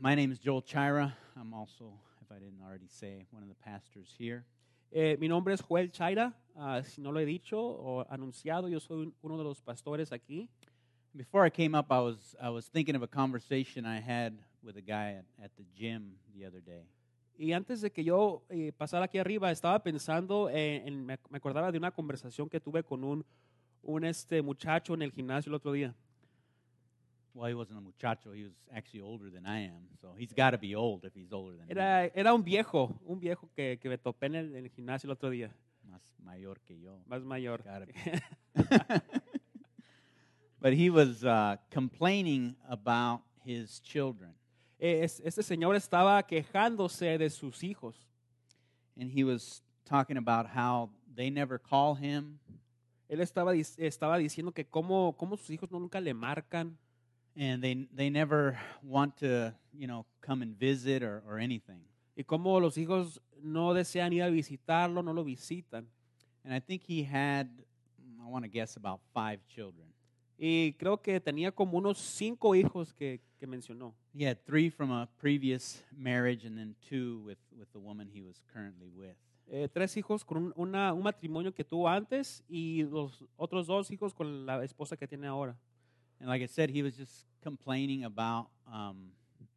my name is Joel Chira. I'm also, if I didn't already say, one of the pastors here. Eh, mi nombre es Joel Chaira. Ah, si no lo he dicho o anunciado, yo soy un- uno de los pastores aquí. Before I came up, I was, I was thinking of a conversation I had with a guy at, at the gym the other day. Y antes de que yo eh, pasara aquí arriba, estaba pensando, en, en- me acordaba de una conversación que tuve con un, un este muchacho en el gimnasio el otro día. Well, he wasn't a muchacho. He was actually older than I am. So he's got to be old if he's older than me. Era, era un viejo, un viejo que, que me topé en el, en el gimnasio el otro día, Más mayor que yo. más mayor. But he was uh, complaining about his children. Es- este señor estaba quejándose de sus hijos. And he was talking about how they never call him Él estaba, estaba diciendo que cómo, cómo sus hijos nunca le marcan and they, they never want to, you know, come and visit or, or anything. y cómo los hijos no desean ir a visitarlo, no lo visitan. And I think he had, I want to guess, about five children. Y creo que tenía como unos cinco hijos que, que mencionó. He had three from a previous marriage and then two with, with the woman he was currently with. Eh, tres hijos con un, una- un matrimonio que tuvo antes y los otros dos hijos con la esposa que tiene ahora. And like I said, he was just complaining about um,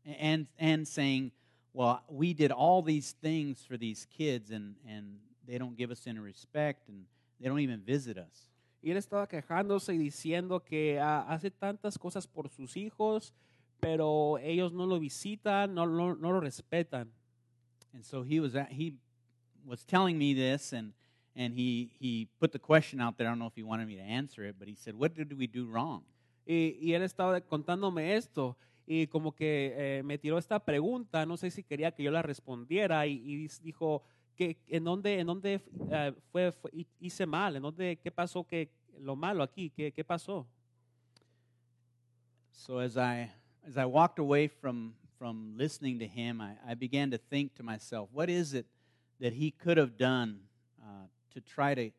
and and saying, "Well, we did all these things for these kids, and and they don't give us any respect, and they don't even visit us." Y él estaba quejándose y diciendo que ah, hace tantas cosas por sus hijos, pero ellos no lo visitan, no, no, no lo respetan. And so he was at, he was telling me this, and and he he put the question out there. I don't know if he wanted me to answer it, but he said, "What did we do wrong?" Y, y él estaba contándome esto y como que eh, me tiró esta pregunta, no sé si quería que yo la respondiera y, y dijo que en dónde, en dónde eh, fue, fue- hi- hice mal, en dónde, qué pasó, que lo malo aquí, qué, qué pasó. So as I as I walked away from from listening to him, I, I began to think to myself, what is it that he could have done uh, to try to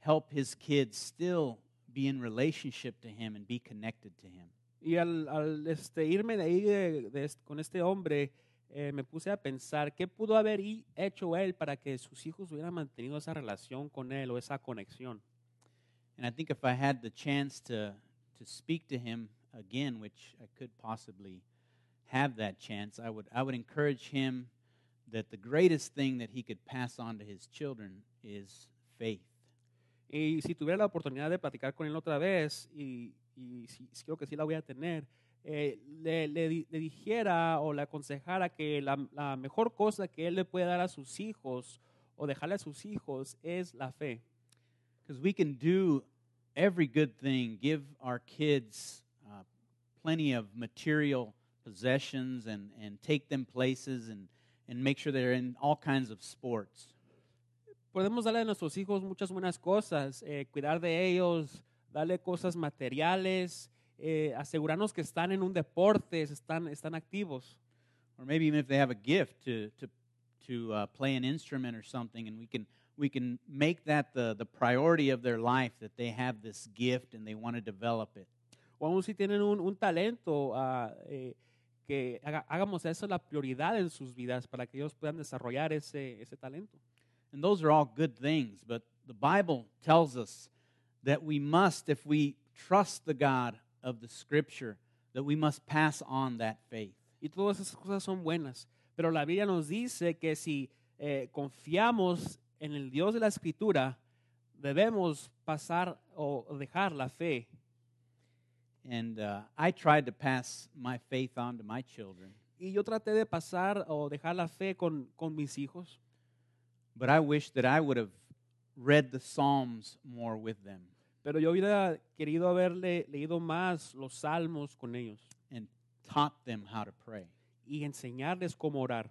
help his kids still be in relationship to him and be connected to him? Y al, al, este, irme de ahí de- de con este hombre, eh, me puse a pensar qué pudo haber hecho él para que sus hijos hubieran mantenido esa relación con él o esa conexión. And I think if I had the chance to to speak to him again, which I could possibly have that chance, I would I would encourage him that the greatest thing that he could pass on to his children is faith. Y si tuviera la oportunidad de platicar con él otra vez, y, y sí creo que sí la voy a tener, eh, le, le le dijera o le aconsejara que la, la mejor cosa que él le puede dar a sus hijos o dejarle a sus hijos es la fe. Because we can do every good thing, give our kids uh, plenty of material possessions and, and take them places and, and make sure they're in all kinds of sports. Podemos darle a nuestros hijos muchas buenas cosas, eh, cuidar de ellos, darle cosas materiales, eh, asegurarnos que están en un deporte, están, están activos. Or maybe even if they have a gift to, to, to uh, play an instrument or something, and we can, we can make that the, the priority of their life that they have this gift and they want to develop it. o aún si tienen un, un talento, ah, eh, que haga- hagamos eso la prioridad en sus vidas para que ellos puedan desarrollar ese, ese talento. And those are all good things, but the Bible tells us that we must, if we trust the God of the Scripture, that we must pass on that faith. Y todas esas cosas son buenas, pero la Biblia nos dice que si eh, confiamos en el Dios de la Escritura, debemos pasar o dejar la fe. And uh, I tried to pass my faith on to my children, Y yo traté de pasar o dejar la fe con, con mis hijos, but I wish that I would have read the Psalms more with them pero yo hubiera querido haberle leído más los salmos con ellos and taught them how to pray, y enseñarles cómo orar.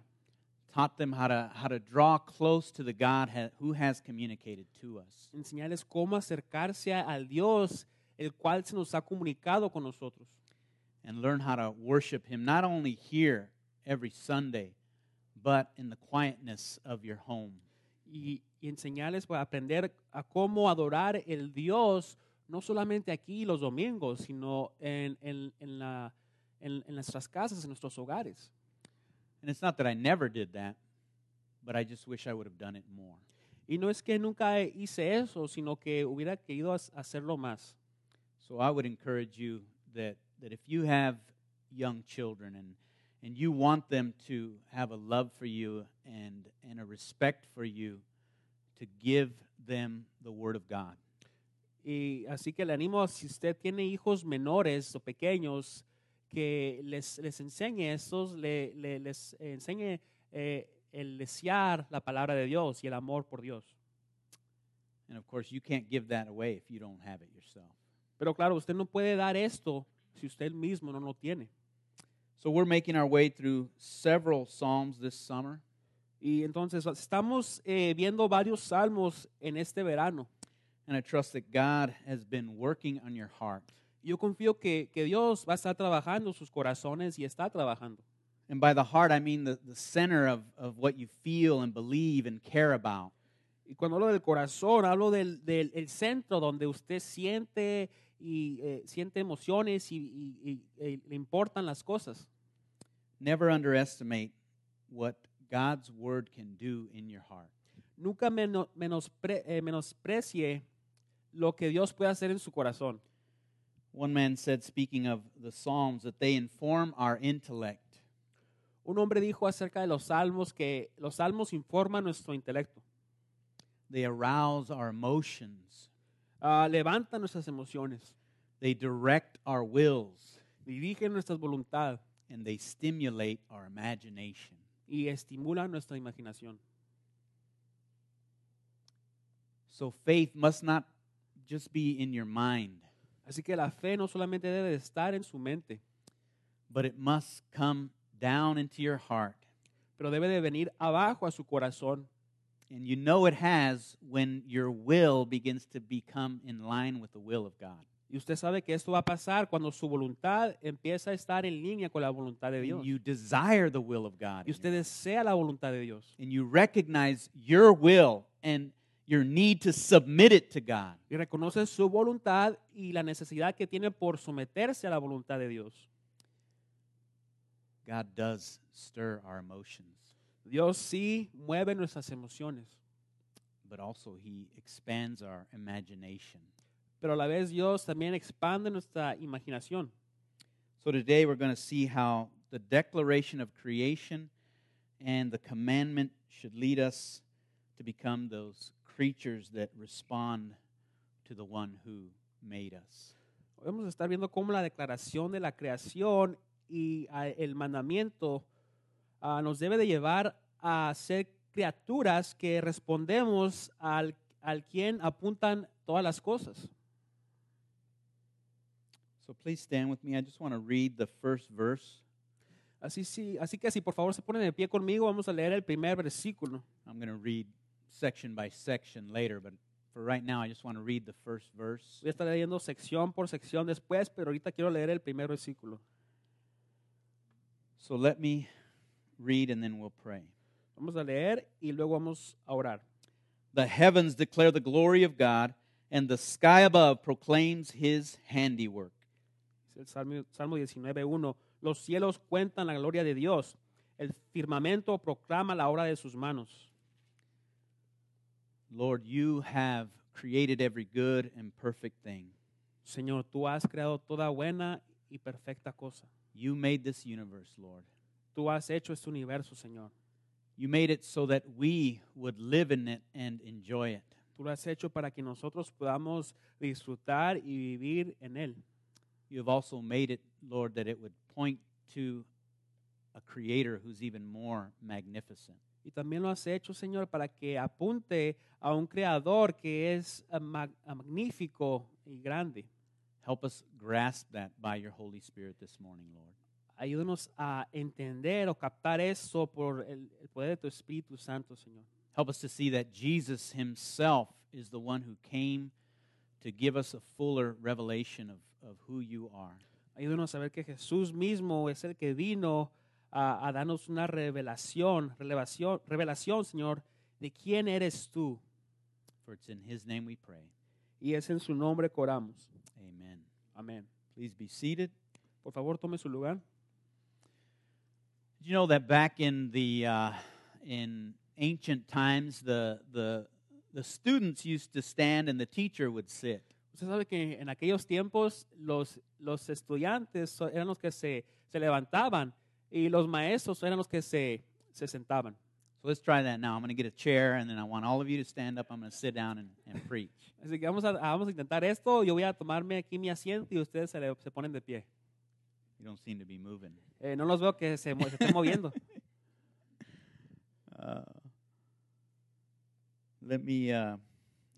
taught them how to, how to draw close to the God ha- who has communicated to us. enseñarles cómo acercarse a- al Dios, el cual se nos ha comunicado con nosotros. and learn how to worship Him not only here every Sunday, but in the quietness of your home. Y, y enseñarles para aprender a cómo adorar el Dios, no solamente aquí los domingos, sino en, en- en la- en- en nuestras casas, en nuestros hogares. And it's not that I never did that, but I just wish I would have done it more. Y no es que nunca hice eso, sino que hubiera querido ha- hacerlo más. So I would encourage you that, that if you have young children and, and you want them to have a love for you and, and a respect for you, to give them the Word of God. Y así que le animo, si usted tiene hijos menores o pequeños, que les, les enseñe estos, le, le- les enseñe eh, el desear la palabra de Dios y el amor por Dios. And of course, you can't give that away if you don't have it yourself. Pero claro, usted no puede dar esto si usted mismo no lo tiene. So we're making our way through several Psalms this summer. Y entonces estamos eh, viendo varios salmos en este verano. And I trust that God has been working on your heart. Yo confío que, que Dios va a estar trabajando sus corazones y está trabajando. And by the heart, I mean the, the center of, of what you feel and believe and care about. Y cuando hablo del corazón, hablo del, del el centro donde usted siente y eh, siente emociones y, y- y- y le importan las cosas. Never underestimate what God's word can do in your heart. Nunca meno- menospre- eh, menosprecie lo que Dios puede hacer en su corazón. One man said, speaking of the Psalms, that they inform our intellect. Un hombre dijo acerca de los salmos que los salmos informan nuestro intelecto, They arouse our emotions. ah, levantan nuestras emociones, They direct our wills. dirigen nuestra voluntad And they stimulate our imagination. y estimulan nuestra imaginación. So faith must not just be in your mind, Así que la fe no solamente debe de estar en su mente, but it must come down into your heart. pero debe de venir abajo a su corazón. And you know it has when your will begins to become in line with the will of God. Y usted sabe que esto va a pasar cuando su voluntad empieza a estar en línea con la voluntad de And Dios. you desire the will of God. Y usted desea la voluntad de Dios. And you recognize your will and your need to submit it to God. Y reconoce su voluntad y la necesidad que tiene por someterse a la voluntad de Dios. God does stir our emotions, Dios sí mueve nuestras emociones, but also He expands our imagination. Pero a la vez Dios también expande nuestra imaginación. So today we're going to see how the declaration of creation and the commandment should lead us to become those creatures that respond to the one who made us. Vamos a estar viendo cómo la declaración de la creación y ah, el mandamiento ah, nos debe de llevar a ser criaturas que respondemos al, al quien apuntan todas las cosas. So please stand with me. I just want to read the first verse. Así, sí, así que si por favor se ponen de pie conmigo, vamos a leer el primer versículo. I'm going to read section by section later, but for right now, I just want to read the first verse. Voy a estar leyendo sección por sección después, pero ahorita quiero leer el primer versículo. So let me read and then we'll pray. Vamos a leer y luego vamos a orar. The heavens declare the glory of God, and the sky above proclaims his handiwork. El Salmo, Salmo 19.1. Los cielos cuentan la gloria de Dios. El firmamento proclama la obra de sus manos. Lord, you have created every good and perfect thing. Señor, tú has creado toda buena y perfecta cosa. You made this universe, Lord. Tú has hecho este universo, Señor. You made it so that we would live in it and enjoy it. Tú lo has hecho para que nosotros podamos disfrutar y vivir en él. You have also made it, Lord, that it would point to a creator who's even more magnificent. Y también lo has hecho, Señor, para que apunte a un creador que es ah, mag- magnífico y grande. Help us grasp that by your Holy Spirit this morning, Lord. Ayúdanos a entender o captar eso por el, el poder de tu Espíritu Santo, Señor. Help us to see that Jesus himself is the one who came to give us a fuller revelation of, of who you are. Ayúdanos a ver que Jesús mismo es el que vino a, a darnos una revelación, revelación, revelación, Señor, de quién eres tú. For it's in his name we pray. Y es en su nombre que oramos. Amen. Amén. Please be seated. Por favor, tome su lugar. Did you know that back in the uh, in ancient times, the the the students used to stand and the teacher would sit. Usted sabe que en aquellos tiempos los, los estudiantes eran los que se, se levantaban y los maestros eran los que se, se sentaban. So let's try that now. I'm going to get a chair, and then I want all of you to stand up. I'm going to sit down and, and preach. Así que vamos a, vamos a intentar esto. Yo voy a tomarme aquí mi asiento y ustedes se, le- se ponen de pie. You don't seem to be moving. Eh, no los veo que se estén moviendo. Uh, let me uh,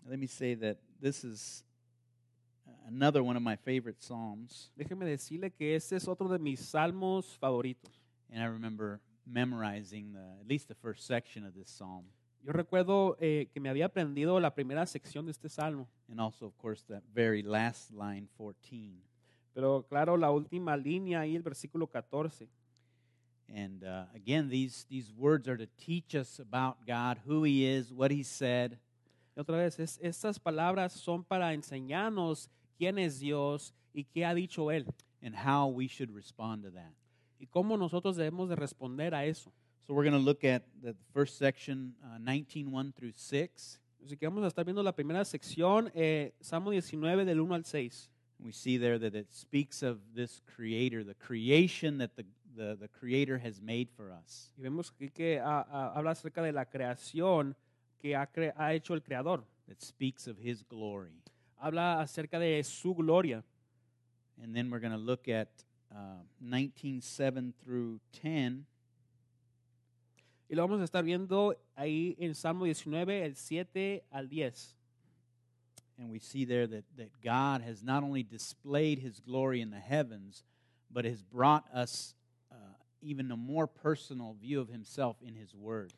let me say that this is another one of my favorite psalms, Déjeme decirle que este es otro de mis salmos favoritos. and I remember memorizing the at least the first section of this psalm, Yo recuerdo eh, que me había aprendido la primera sección de este salmo, and also, of course, that very last line, 14. pero claro, la última línea ahí, el versículo 14. And uh, again, these these words are to teach us about God, who He is, what He said, Y otra vez, es- estas palabras son para enseñarnos quién es Dios y qué ha dicho Él and how we should respond to that. y cómo nosotros debemos de responder a eso. So we're going to look at the first section, uh, 19, 1 through 6. Así que vamos a estar viendo la primera sección, eh, Salmo 19 del 1 al 6. We see there that it speaks of this creator, the creation that the, the, the creator has made for us. Y vemos aquí que ah, ah, habla acerca de la creación que ha, cre- ha hecho el Creador. That speaks of his glory. Habla acerca de su gloria. And then we're going to look at uh, 19, 7 through 10. Y lo vamos a estar viendo ahí en Salmo 19, el 7 al 10. And we see there that, that God has not only displayed his glory in the heavens, but has brought us uh, even a more personal view of himself in his word.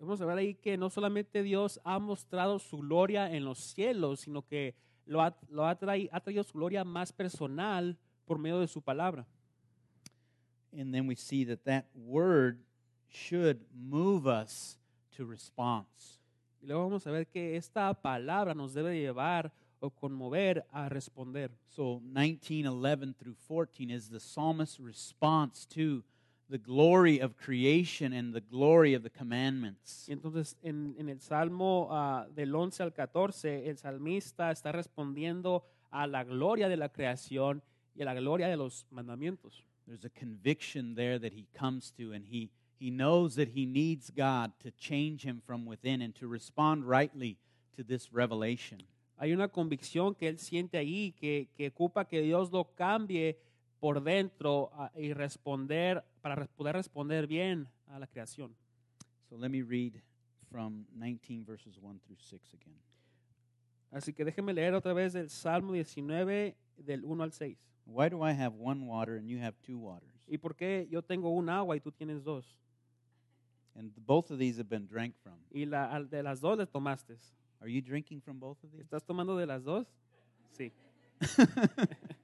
Vamos a ver ahí que no solamente Dios ha mostrado su gloria en los cielos, sino que lo ha, lo ha, traído su gloria más personal por medio de su palabra. And then we see that that word should move us to response. Y luego vamos a ver que esta palabra nos debe llevar o conmover a responder. So 19, 11 through 14 is the psalmist's response to the glory of creation and the glory of the commandments. Y entonces en, en el Salmo ah, del 11 al 14, el salmista está respondiendo a la gloria de la creación y a la gloria de los mandamientos. There's a conviction there that he comes to, and he, he knows that he needs God to change him from within and to respond rightly to this revelation. Hay una convicción que él siente ahí, que, que ocupa que Dios lo cambie por dentro ah, y responder, para poder responder bien a la creación. So let me read from 19 verses 1 through 6 again. Así que déjeme leer otra vez el Salmo 19 del 1 al 6. Why do I have one water and you have two waters? ¿Y por qué yo tengo un agua y tú tienes dos? And both of these have been drank from. Y la, de las dos le tomaste. Are you drinking from both of these? ¿Estás tomando de las dos? Sí.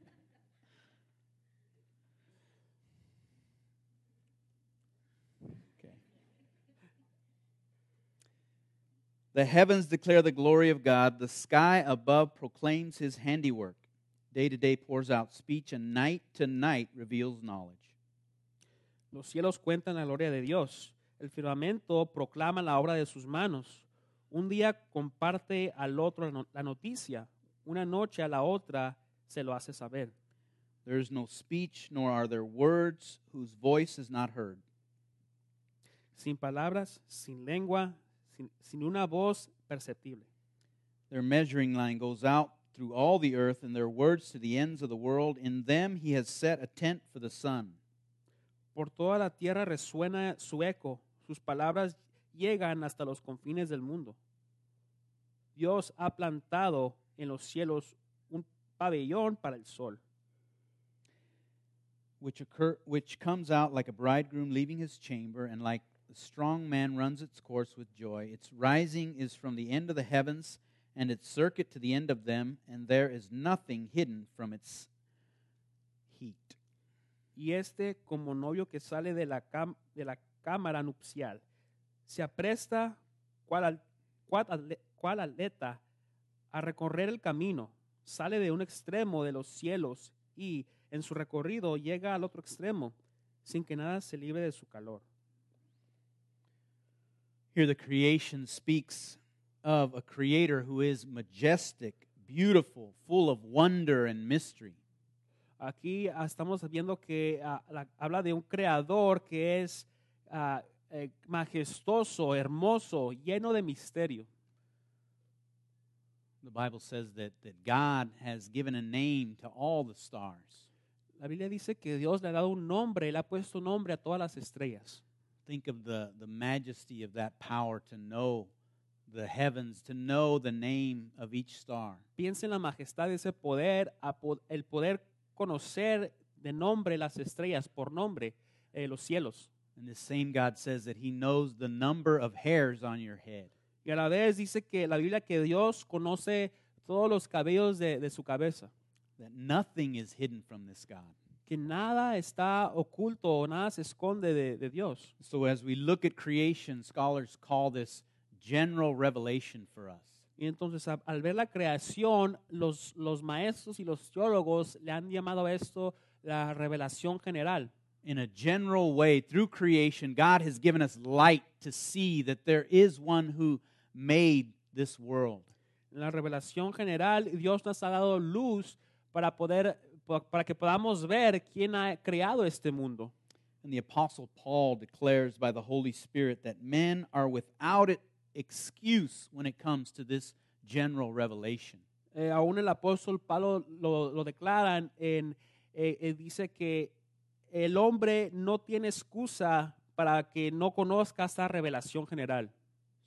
The heavens declare the glory of God. The sky above proclaims his handiwork. Day to day pours out speech, and night to night reveals knowledge. Los cielos cuentan la gloria de Dios. El firmamento proclama la obra de sus manos. Un día comparte al otro la noticia. Una noche a la otra se lo hace saber. There is no speech, nor are there words whose voice is not heard. Sin palabras, sin lengua, sin, sin una voz perceptible. Their measuring line goes out through all the earth, and their words to the ends of the world. In them he has set a tent for the sun. Por toda la tierra resuena su eco. Sus palabras llegan hasta los confines del mundo. Dios ha plantado en los cielos un pabellón para el sol. which occur which comes out like a bridegroom leaving his chamber and like strong man runs its course with joy its rising is from the end of the heavens and its circuit to the end of them and there is nothing hidden from its heat y este como novio que sale de la, de la cámara nupcial. Se apresta cual, al- cual a recorrer el camino, sale de un extremo de los cielos y en su recorrido llega al otro extremo. sin que nada se libre de su calor. Here, the creation speaks of a creator who is majestic, beautiful, full of wonder and mystery. Aquí ah, estamos viendo que ah, la- habla de un creador que es ah, eh, majestuoso, hermoso, lleno de misterio. The Bible says that, that God has given a name to all the stars. La Biblia dice que Dios le ha dado un nombre, le ha puesto nombre a todas las estrellas. Think of the, the majesty of that power to know the heavens, to know the name of each star. Piensa en la majestad de ese poder, el poder conocer de nombre las estrellas, por nombre eh, los cielos. And the same God says that He knows the number of hairs on your head. Y a la vez dice que la Biblia que Dios conoce todos los cabellos de, de su cabeza, That nothing is hidden from this God. Que nada está oculto o nada se esconde de, de Dios. So, as we look at creation, scholars call this general revelation for us. Y entonces a- al ver la creación, los, los maestros y los teólogos le han llamado a esto la revelación general. In a general way, through creation, God has given us light to see that there is one who made this world. En la revelación general, Dios nos ha dado luz para poder para que podamos ver quién ha creado este mundo. And the Apostle Paul declares by the Holy Spirit that men are without it excuse when it comes to this general revelation. Eh, aún el apóstol Pablo lo, lo declaran en eh, eh, dice que el hombre no tiene excusa para que no conozca esta revelación general.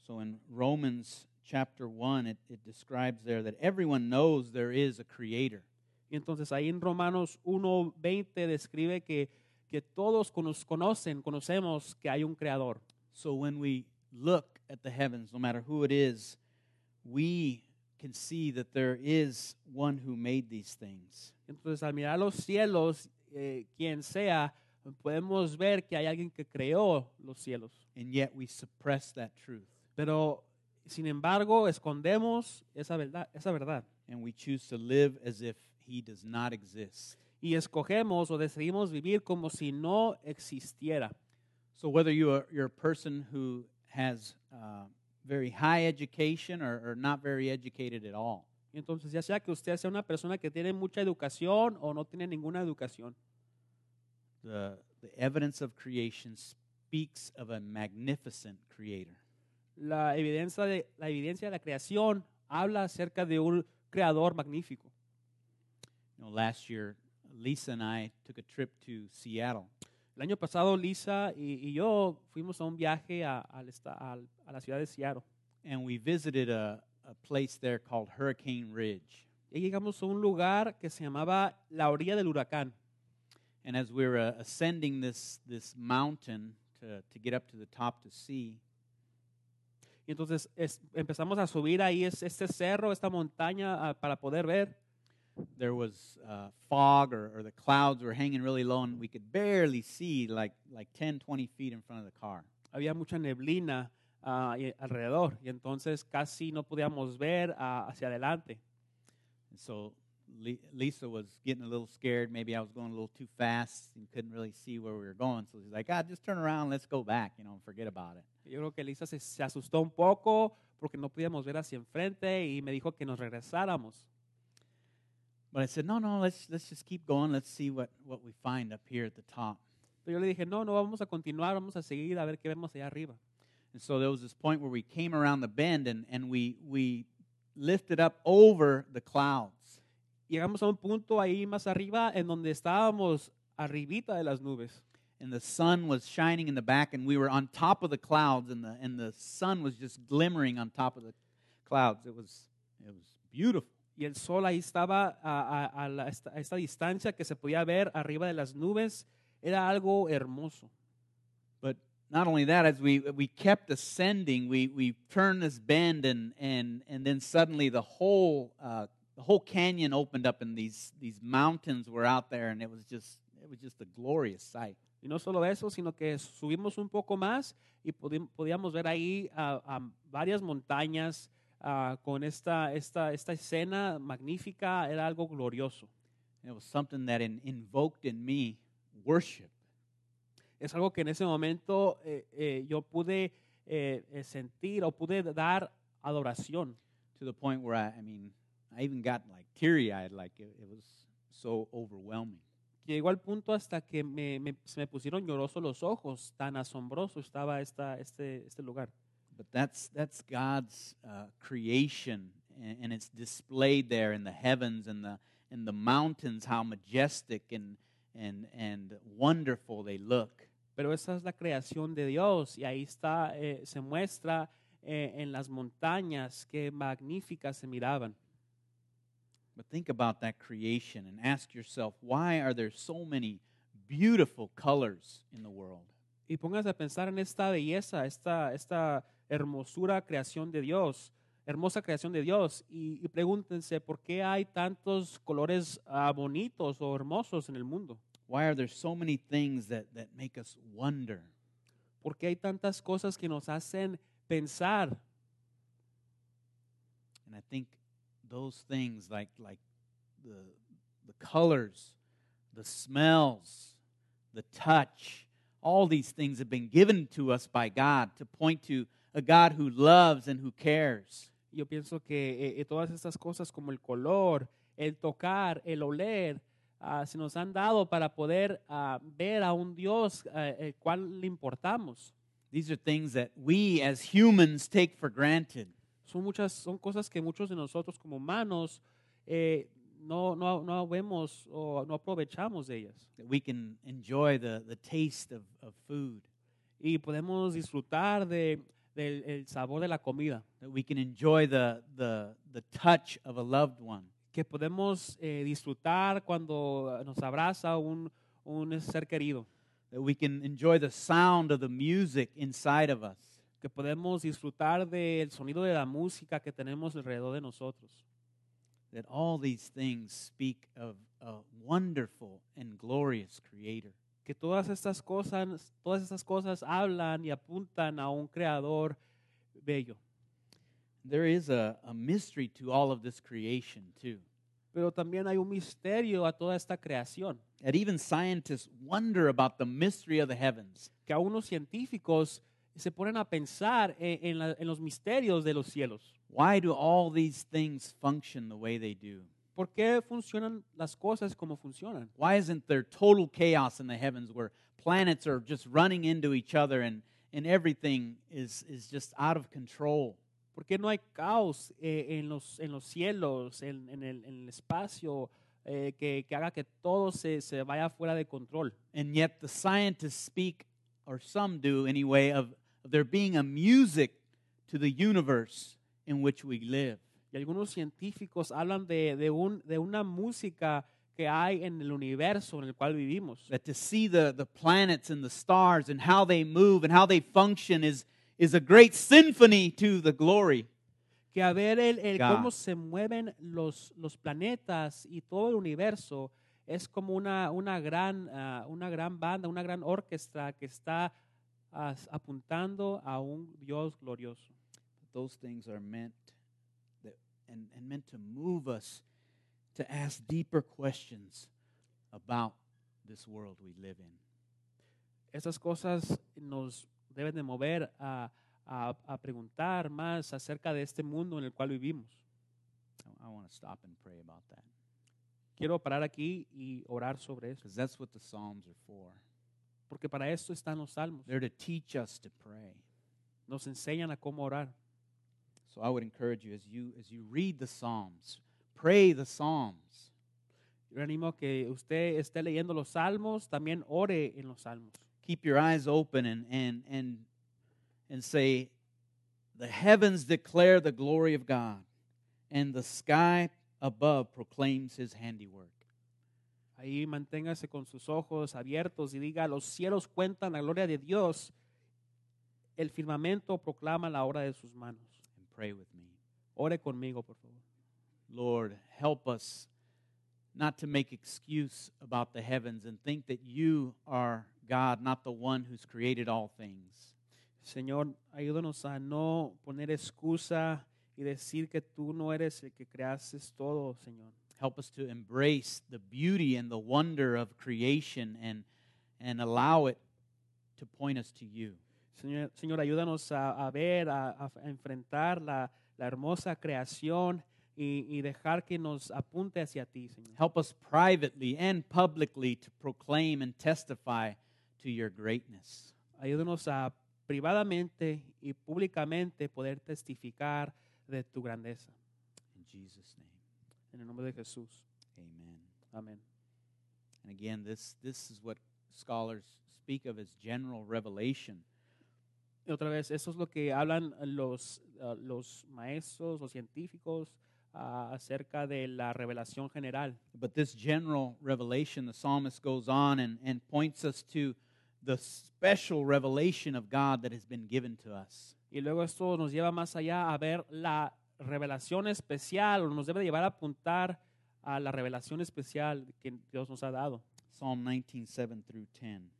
So in Romans chapter 1, it, it describes there that everyone knows there is a creator. Y entonces ahí en Romanos 1:20 describe que que todos cono- conocen, conocemos que hay un creador. So when we look at the heavens, no matter who it is, we can see that there is one who made these things. Entonces, al mirar los cielos, eh, quien sea, podemos ver que hay alguien que creó los cielos. And yet we suppress that truth. Pero, sin embargo, escondemos esa verdad. Esa verdad. And we choose to live as if he does not exist. Y escogemos o decidimos vivir como si no existiera. So whether you are, you're a person who has uh, very high education or, or not very educated at all, Entonces, ya sea que usted sea una persona que tiene mucha educación o no tiene ninguna educación, the, the evidence of creation speaks of a magnificent creator. la evidencia de la, evidencia de la creación habla acerca de un creador magnífico. You know, last year, Lisa and I took a trip to Seattle. El año pasado, Lisa y, y yo fuimos a un viaje a, esta- a la ciudad de Seattle. and we visited a, a place there called Hurricane Ridge. Y llegamos a un lugar que se llamaba la orilla del huracán. And as we were uh, ascending this, this mountain to, to get up to the top to see, Y entonces es- empezamos a subir ahí es- este cerro, esta montaña ah, para poder ver. There was uh, fog or, or the clouds were hanging really low, and we could barely see like, like 10, 20 feet in front of the car. Había mucha neblina y- alrededor y entonces casi no podíamos ver ah, hacia adelante. And so Lisa was getting a little scared. Maybe I was going a little too fast and couldn't really see where we were going. So she's like, ah, just turn around, let's go back, you know, and forget about it. Yo creo que Lisa se, se asustó un poco porque no podíamos ver hacia enfrente y me dijo que nos regresáramos. But I said, no, no, let's, let's just keep going. Let's see what, what we find up here at the top. Pero yo le dije, no, no, vamos a continuar, vamos a seguir a ver qué vemos allá arriba. And so there was this point where we came around the bend and, and we, we lifted up over the clouds. Llegamos a un punto ahí más arriba en donde estábamos arribita de las nubes. And the sun was shining in the back, and we were on top of the clouds, and the, and the sun was just glimmering on top of the clouds. It was, it was beautiful. Y el sol ahí estaba a, a- a la- esta, a esta distancia que se podía ver arriba de las nubes. Era algo hermoso. But not only that, as we, we kept ascending, we, we turned this bend, and, and, and then suddenly the whole, uh, the whole canyon opened up, and these, these mountains were out there, and it was just, it was just a glorious sight. Y no solo eso, sino que subimos un poco más y podíamos ver ahí ah, ah, varias montañas ah, con esta, esta, esta escena magnífica. Era algo glorioso. It was something that in, invoked in me worship. Es algo que en ese momento eh, eh, yo pude eh, eh, sentir o pude dar adoración. to the point where I, I mean, I even got like teary eyed, like it, it was so overwhelming. Llegó al punto hasta que me, me- se me pusieron llorosos los ojos, tan asombroso estaba esta, este, este lugar. But that's that's God's uh, creation, and, and it's displayed there in the heavens and the and the mountains. How majestic and and and wonderful they look. Pero esa es la creación de Dios y ahí está, eh, se muestra eh, en las montañas que magníficas se miraban. But think about that creation and ask yourself, why are there so many beautiful colors in the world? Y pónganse a pensar en esta belleza, esta, esta hermosura creación de Dios, hermosa creación de Dios, y, y pregúntense por qué hay tantos colores ah, bonitos o hermosos en el mundo. Why are there so many things that, that make us wonder? ¿Por qué hay tantas cosas que nos hacen pensar? And I think those things like like the the colors, the smells, the touch, all these things have been given to us by God to point to a God who loves and who cares. Yo pienso que eh, eh, todas estas cosas como el color, el tocar, el oler, ah, se nos han dado para poder ah, ver a un Dios ah, el cual le importamos. These are things that we as humans take for granted. Son muchas, son cosas que muchos de nosotros como humanos eh, no, no, no vemos o no aprovechamos de ellas. That we can enjoy the, the taste of, of food, Y podemos disfrutar de, del el sabor de la comida, that we can enjoy the, the, the touch of a loved one, que podemos eh, disfrutar cuando nos abraza un, un ser querido, that we can enjoy the sound of the music inside of us. que podemos disfrutar del sonido de la música que tenemos alrededor de nosotros. that all these things speak of a wonderful and glorious creator. Que todas estas cosas, todas estas cosas hablan y apuntan a un creador bello. There is a, a mystery to all of this creation, too. Pero también hay un misterio a toda esta creación. That even scientists wonder about the mystery of the heavens. que aún los científicos se ponen a pensar en, en la- en los misterios de los cielos. Why do all these things function the way they do? ¿Por qué funcionan las cosas como funcionan? Why isn't there total chaos in the heavens where planets are just running into each other and, and everything is, is just out of control? ¿Por qué no hay caos eh, en, los, en los cielos, en, en el, en el espacio, eh, que, que haga que todo se, se vaya fuera de control? And yet the scientists speak, or some do anyway, of, of there being a music to the universe in which we live. Y algunos científicos hablan de, de, un, de una música que hay en el universo en el cual vivimos. That to see the, the planets and the stars and how they move and how they function is, is a great symphony to the glory. que a ver el, el cómo se mueven los, los planetas y todo el universo es como una, una, gran, ah, una gran banda, una gran orquesta que está ah, apuntando a un Dios glorioso. Those things are meant and, and meant to move us to ask deeper questions about this world we live in. Esas cosas nos deben de mover a, a, a preguntar más acerca de este mundo en el cual vivimos. I, want to stop and pray about that Quiero parar aquí y orar sobre eso, because that's what the Psalms are for. porque para esto están los salmos. They're to teach us to pray. Nos enseñan a cómo orar. So I would encourage you as you as you read the Psalms, pray the Psalms. Yo animo que usted esté leyendo los salmos, también ore en los salmos. Keep your eyes open and and and and say, the heavens declare the glory of God, and the sky above proclaims his handiwork. Ahí manténgase con sus ojos abiertos y diga, los cielos cuentan la gloria de Dios, el firmamento proclama la obra de sus manos. Pray with me. Ore conmigo, por favor. Lord, help us not to make excuse about the heavens and think that you are God, not the one who's created all things. Señor, ayúdanos a no poner excusa y decir que tú no eres el que creaste todo, Señor. Help us to embrace the beauty and the wonder of creation and, and allow it to point us to you. Señor, Señor, ayúdanos a, a ver, a, a enfrentar la, la hermosa creación y, y dejar que nos apunte hacia ti, Señor. Help us privately and publicly to proclaim and testify to your greatness. Ayúdanos a privadamente y públicamente poder testificar de tu grandeza. In Jesus' name, En el nombre de Jesús. amen. Amén. And again, this, this is what scholars speak of as general revelation. Otra vez, eso es lo que hablan los, ah, los maestros, los científicos ah, acerca de la revelación general. But this general revelation, the psalmist goes on and, and points us to the special revelation of God that has been given to us. Y luego esto nos lleva más allá a ver la revelación especial, o nos debe llevar a apuntar a la revelación especial que Dios nos ha dado. Psalm 19, 7 through 10.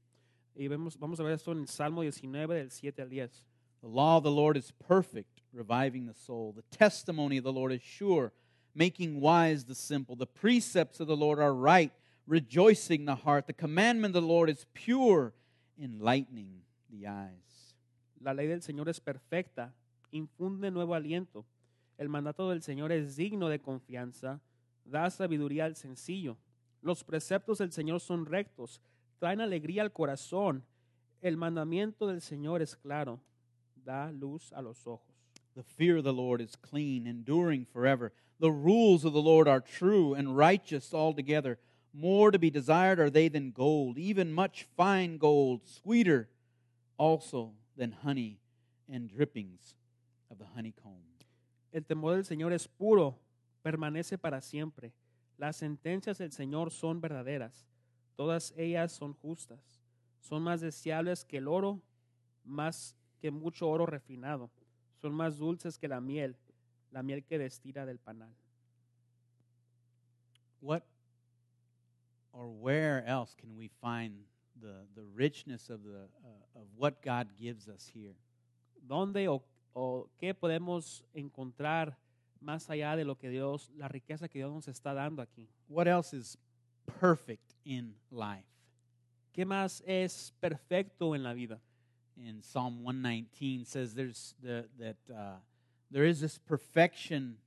Y vemos, vamos a ver esto en el Salmo 19, del 7 al 10. The law of the Lord is perfect, reviving the soul. The testimony of the Lord is sure, making wise the simple. The precepts of the Lord are right, rejoicing the heart. The commandment of the Lord is pure, enlightening the eyes. La ley del Señor es perfecta, infunde nuevo aliento. El mandato del Señor es digno de confianza, da sabiduría al sencillo. Los preceptos del Señor son rectos, traen alegría al corazón. El mandamiento del Señor es claro, da luz a los ojos. The fear of the Lord is clean, enduring forever. The rules of the Lord are true and righteous altogether. More to be desired are they than gold, even much fine gold, sweeter also than honey and drippings of the honeycomb. El temor del Señor es puro, permanece para siempre. Las sentencias del Señor son verdaderas, todas ellas son justas. Son más deseables que el oro, más que mucho oro refinado. Son más dulces que la miel, la miel que destila del panal. What or where else can we find the, the richness of, the, uh, of what God gives us here? ¿Dónde o, o qué podemos encontrar más allá de lo que Dios, la riqueza que Dios nos está dando aquí? What else is perfect in life? ¿Qué más es perfecto en la vida? in Psalm 119 says there's the, that uh, there is this perfection.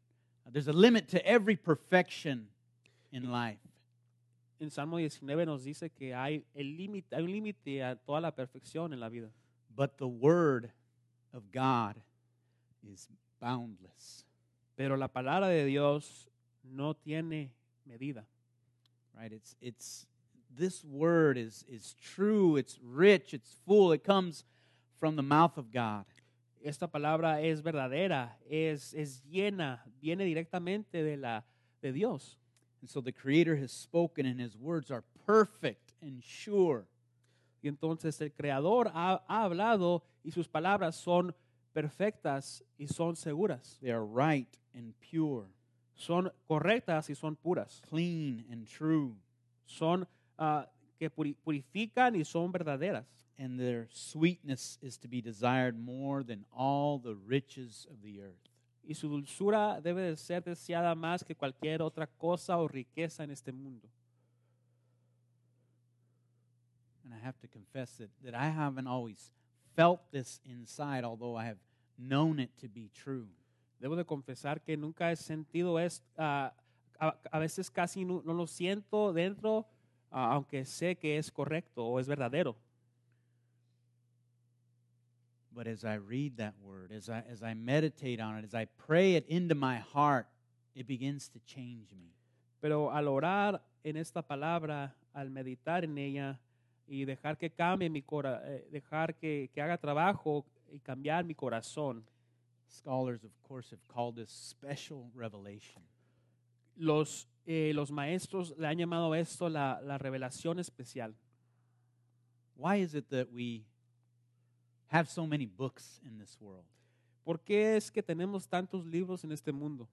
There's a limit to every perfection in life. En Salmo 19 nos dice que hay, el límite, hay un límite a toda la perfección en la vida. But the Word of God is boundless, Pero la palabra de Dios no tiene medida. Right? It's, it's, this Word is, is true, it's rich, it's full, it comes from the mouth of God. Esta palabra es verdadera, es, es llena, viene directamente de, la, de Dios. And so the Creator has spoken, and His words are perfect and sure. Y entonces el Creador ha, ha hablado y sus palabras son perfectas y son seguras. They are right and pure, Son correctas y son puras. clean and true. Son ah, que purifican y son verdaderas. and their sweetness is to be desired more than all the riches of the earth. y su dulzura debe de ser deseada más que cualquier otra cosa o riqueza en este mundo. And I have to confess that, that I haven't always felt this inside, although I have known it to be true. Debo de confesar que nunca he sentido esto, a, a veces casi no, no lo siento dentro, ah, aunque sé que es correcto o es verdadero. But as I read that word, as I, as I meditate on it, as I pray it into my heart, it begins to change me. Pero al orar en esta palabra, al meditar en ella y dejar que cambie mi corazón, dejar que, que haga trabajo y cambiar mi corazón, Scholars, of course, have called this special revelation. los, eh, los maestros le han llamado esto la, la revelación especial. Why is it that we have so many books in this world? ¿Por qué es que tenemos tantos libros en este mundo?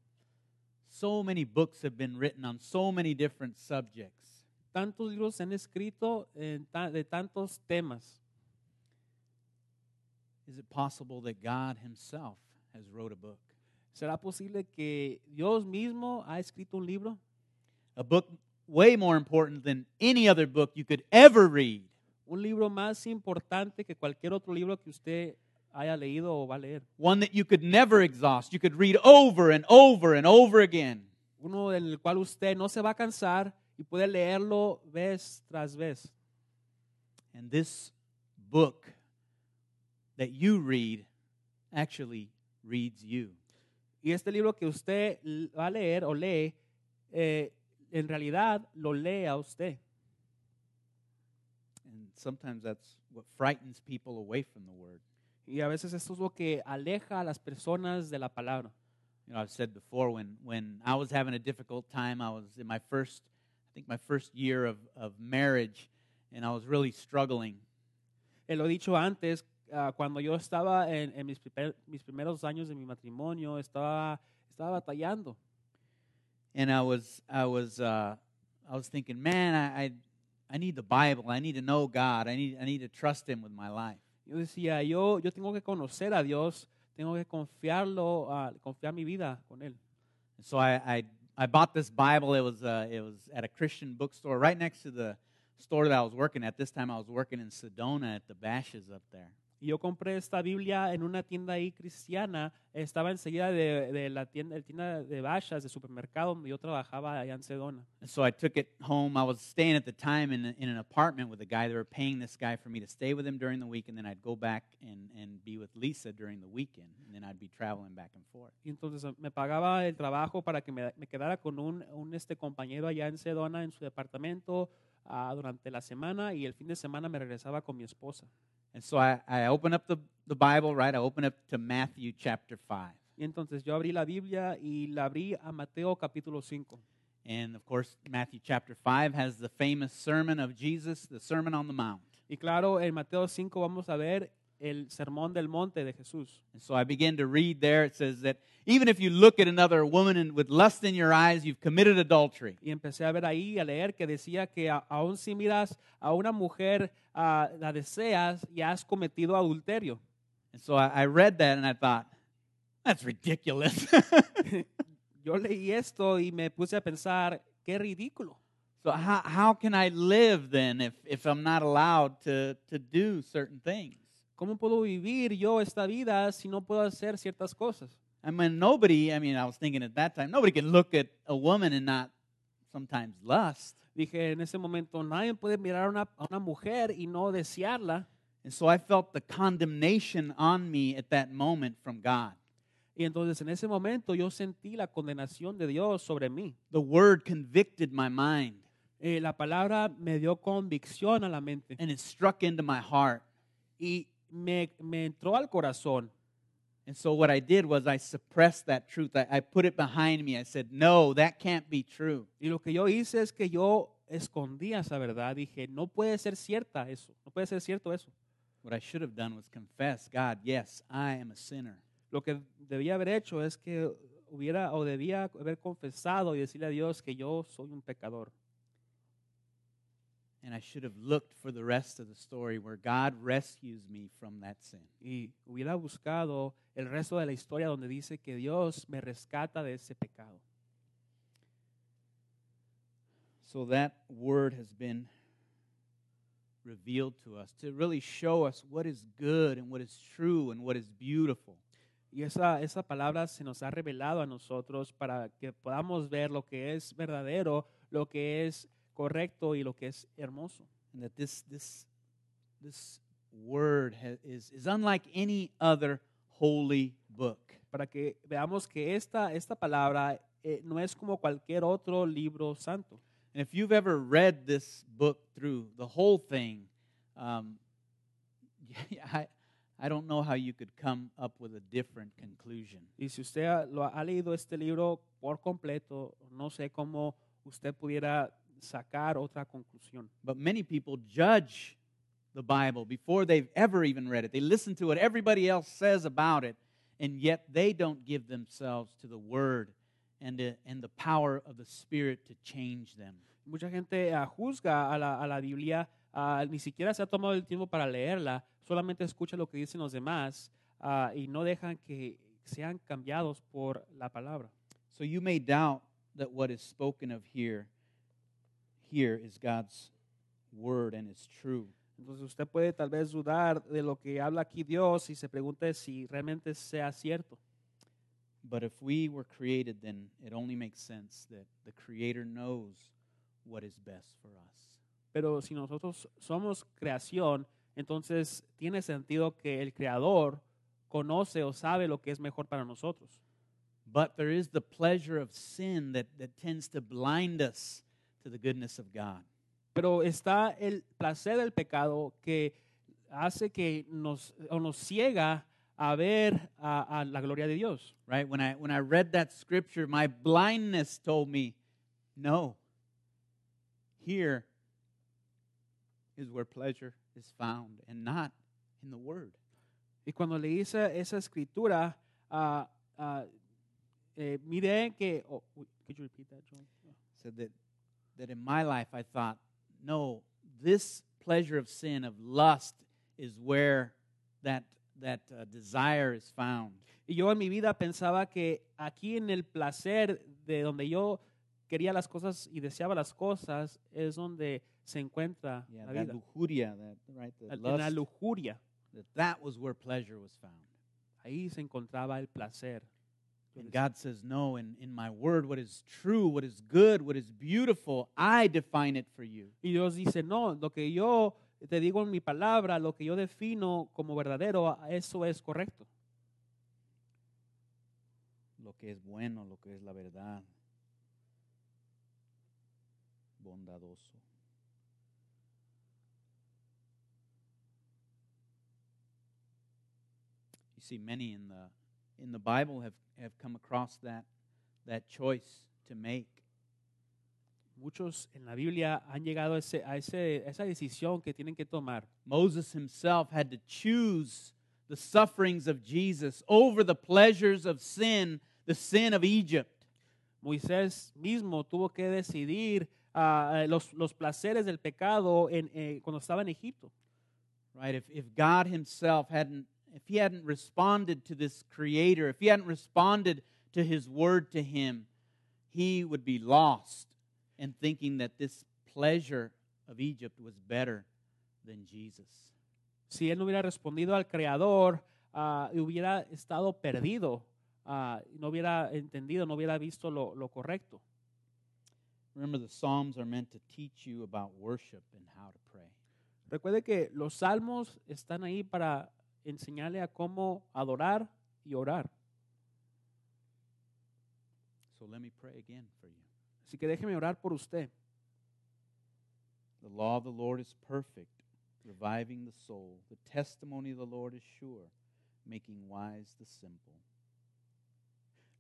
So many books have been written on so many different subjects. Tantos libros se han escrito en ta- de tantos temas. Is it possible that God Himself has wrote a book? ¿Será posible que Dios mismo ha escrito un libro? A book way more important than any other book you could ever read. un libro más importante que cualquier otro libro que usted haya leído o va a leer. One that you could never exhaust. You could read over and over and over again. Uno en el cual usted no se va a cansar y puede leerlo vez tras vez. And this book that you read actually reads you. Y este libro que usted va a leer o lee, eh, en realidad lo lee a usted. And sometimes that's what frightens people away from the word. Y a veces esto es lo que aleja a las personas de la palabra. You know, I've said before when when I was having a difficult time, I was in my first I think my first year of, of marriage and I was really struggling. Eh, lo he dicho antes, ah, cuando yo estaba en, en mis, primer- mis primeros años de mi matrimonio, estaba, estaba batallando. And I was I was uh, I was thinking, man, I, I I need the Bible. I need to know God. I need I need to trust him with my life. Yo decía, yo, yo tengo que conocer a Dios, tengo que confiarlo, ah, confiar mi vida con Él. And so I, I, I bought this Bible. It was, uh, it was at a Christian bookstore right next to the store that I was working at. This time I was working in Sedona at the Bashas up there. Y yo compré esta Biblia en una tienda ahí cristiana, estaba enseguida de, de la tienda, de tienda de Bashas, de supermercado donde yo trabajaba allá en Sedona. And so I took it home. I was staying at the time in, in an apartment with a guy. They were paying this guy for me to stay with him during the week, and then I'd go back and, and be with Lisa during the weekend. And then I'd be traveling back and forth. Y entonces eh, me pagaba el trabajo para que me, me quedara con un, un, este compañero allá en Sedona, en su departamento, ah, durante la semana y el fin de semana me regresaba con mi esposa. And so I, I opened up the, the Bible, right? I open up to Matthew chapter 5. Y entonces yo abrí la Biblia y la abrí a Mateo capítulo 5. And of course, Matthew chapter 5 has the famous sermon of Jesus, the Sermon on the Mount. Y claro, en Mateo 5 vamos a ver el sermón del monte de Jesús. And so I began to read there. It says that even if you look at another woman and with lust in your eyes, you've committed adultery. Y empecé a ver ahí, a leer, que decía que aún si miras a una mujer, ah, la deseas y has cometido adulterio. And so I, I read that and I thought, that's ridiculous. Yo leí esto y me puse a pensar, qué ridículo. so how, how can I live then if, if I'm not allowed to, to do certain things? ¿Cómo puedo vivir yo esta vida si no puedo hacer ciertas cosas? I mean, nobody, I mean, I was thinking at that time, nobody can look at a woman and not sometimes lust. Dije, en ese momento, nadie puede mirar a una, a una mujer y no desearla. And so I felt the condemnation on me at that moment from God. Y entonces en ese momento yo sentí la condenación de Dios sobre mí. The word convicted my mind Eh, la palabra me dio convicción a la mente and it struck into my heart. y me, me entró al corazón. And so what I did was I suppressed that truth. I, I put it behind me. I said, no, that can't be true. Y lo que yo hice es que yo escondía esa verdad. Dije, no puede ser cierta eso, no puede ser cierto eso. What I should have done was confess, God, yes, I am a sinner. Lo que debía haber hecho es que hubiera o debía haber confesado y decirle a Dios que yo soy un pecador. And I should have looked for the rest of the story where God rescues me from that sin. Y hubiera buscado el resto de la historia donde dice que Dios me rescata de ese pecado. So that word has been revealed to us to really show us what is good and what is true and what is beautiful. Y esa, esa palabra se nos ha revelado a nosotros para que podamos ver lo que es verdadero, lo que es correcto y lo que es hermoso. And that this, this, this word is, is unlike any other holy book. Para que veamos que esta, esta palabra eh, no es como cualquier otro libro santo. And if you've ever read this book through, the whole thing, um, I, I don't know how you could come up with a different conclusion. Y si usted ha, lo ha leído este libro por completo, no sé cómo usted pudiera sacar otra conclusión. But many people judge the Bible before they've ever even read it. They listen to what everybody else says about it, and yet they don't give themselves to the Word and the, and the power of the Spirit to change them. Mucha gente ah, juzga a la, a la Biblia, ah, ni siquiera se ha tomado el tiempo para leerla, solamente escucha lo que dicen los demás ah, y no dejan que sean cambiados por la palabra. So you may doubt that what is spoken of here here is God's word and it's true. Entonces usted puede tal vez dudar de lo que habla aquí Dios y se pregunte si realmente sea cierto. But if we were created, then it only makes sense that the Creator knows what is best for us. Pero si nosotros somos creación, entonces tiene sentido que el creador conoce o sabe lo que es mejor para nosotros. But there is the pleasure of sin that, that tends to blind us to the goodness of God. Pero está el placer del pecado que hace que nos, o nos ciega a ver a, a la gloria de Dios. Right? When I when I read that scripture, my blindness told me, no. Here is where pleasure is found and not in the word. Y cuando leí esa, esa escritura, ah, ah, eh, miré que... oh, could you repeat that, John? said that that in my life I thought, no, this pleasure of sin of lust is where that that uh, desire is found. Y yo en mi vida pensaba que aquí en el placer de donde yo quería las cosas y deseaba las cosas es donde se encuentra Yeah, la vida. lujuria, that right, the En la lujuria. that that was where pleasure was found. Ahí se encontraba el placer. And God says, no, in, in my word, what is true, what is good, what is beautiful, I define it for you. Y Dios dice, no, lo que yo te digo en mi palabra, lo que yo defino como verdadero, eso es correcto. Lo que es bueno, lo que es la verdad. Bondadoso. You see, many in the in the Bible have, have come across that that choice to make. Muchos en la Biblia han llegado a, ese, a, ese, a esa decisión que tienen que tomar. Moses himself had to choose the sufferings of Jesus over the pleasures of sin, the sin of Egypt. Moisés mismo tuvo que decidir ah, los, los placeres del pecado en, eh, cuando estaba en Egipto. right? If, if God Himself hadn't, if He hadn't responded to this Creator, if He hadn't responded to His word to Him, He would be lost in thinking that this pleasure of Egypt was better than Jesus. Si él no hubiera respondido al Creador, y hubiera estado perdido, ah, no hubiera entendido, no hubiera visto lo, lo correcto. Remember, the Psalms are meant to teach you about worship and how to pray. Recuerde que los salmos están ahí para enseñarle a cómo adorar y orar. So let me pray again for you. Así que déjeme orar por usted. The law of the Lord is perfect, reviving the soul. The testimony of the Lord is sure, making wise the simple.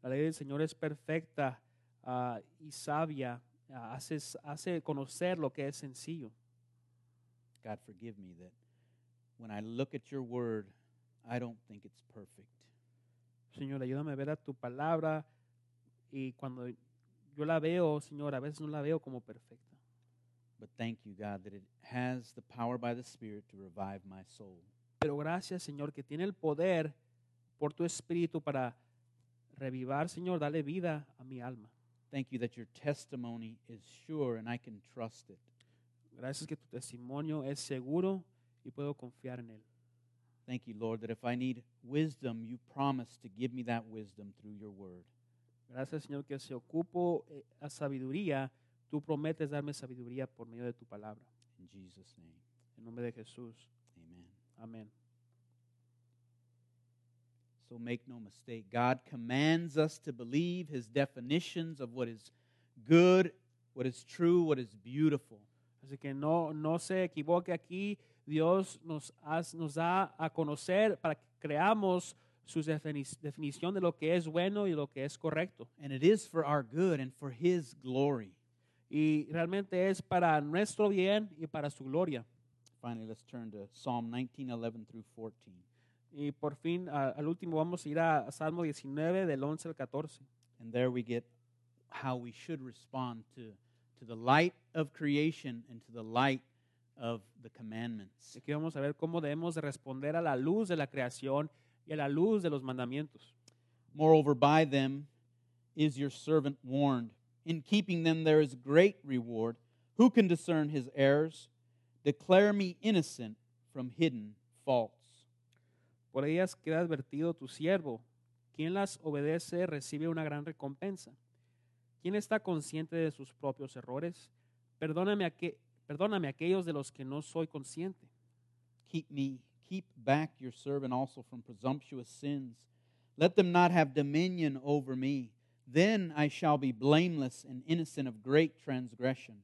La ley del Señor es perfecta ah, y sabia, ah, hace, hace conocer lo que es sencillo. God, forgive me that when I look at your word, I don't think it's perfect. Señor, ayúdame a ver a tu palabra y cuando yo la veo, Señor, a veces no la veo como perfecta. But thank you, God, that it has the power by the Spirit to revive my soul. Pero gracias, Señor, que tiene el poder por tu espíritu para revivar, Señor, darle vida a mi alma. Thank you that your testimony is sure and I can trust it. Gracias que tu testimonio es seguro y puedo confiar en él. Thank you, Lord, that if I need wisdom, you promise to give me that wisdom through your word. Gracias, Señor, que si ocupo eh, a sabiduría, tú prometes darme sabiduría por medio de tu palabra. In Jesus' name, En nombre de Jesús. amen. Amén. So make no mistake, God commands us to believe his definitions of what is good, what is true, what is beautiful. Así que no, no se equivoque aquí. Dios nos, haz- nos da a conocer para que creamos su defini- definición de lo que es bueno y lo que es correcto. And it is for our good and for his glory. Y realmente es para nuestro bien y para su gloria. Finally, let's turn to Psalm 19, 11 through 14. Y por fin, a- al último, vamos a ir a Salmo 19, del 11 al 14. And there we get how we should respond to, to the light of creation and to the light of the commandments. Aquí vamos a ver cómo debemos de responder a la luz de la creación y a la luz de los mandamientos. Moreover, by them is your servant warned. In keeping them there is great reward. Who can discern his errors? Declare me innocent from hidden faults. Por ellas queda advertido tu siervo. Quien las obedece recibe una gran recompensa. ¿Quién está consciente de sus propios errores? Perdóname, aque- perdóname aquellos de los que no soy consciente. Keep me, keep back your servant also from presumptuous sins. Let them not have dominion over me. Then I shall be blameless and innocent of great transgression.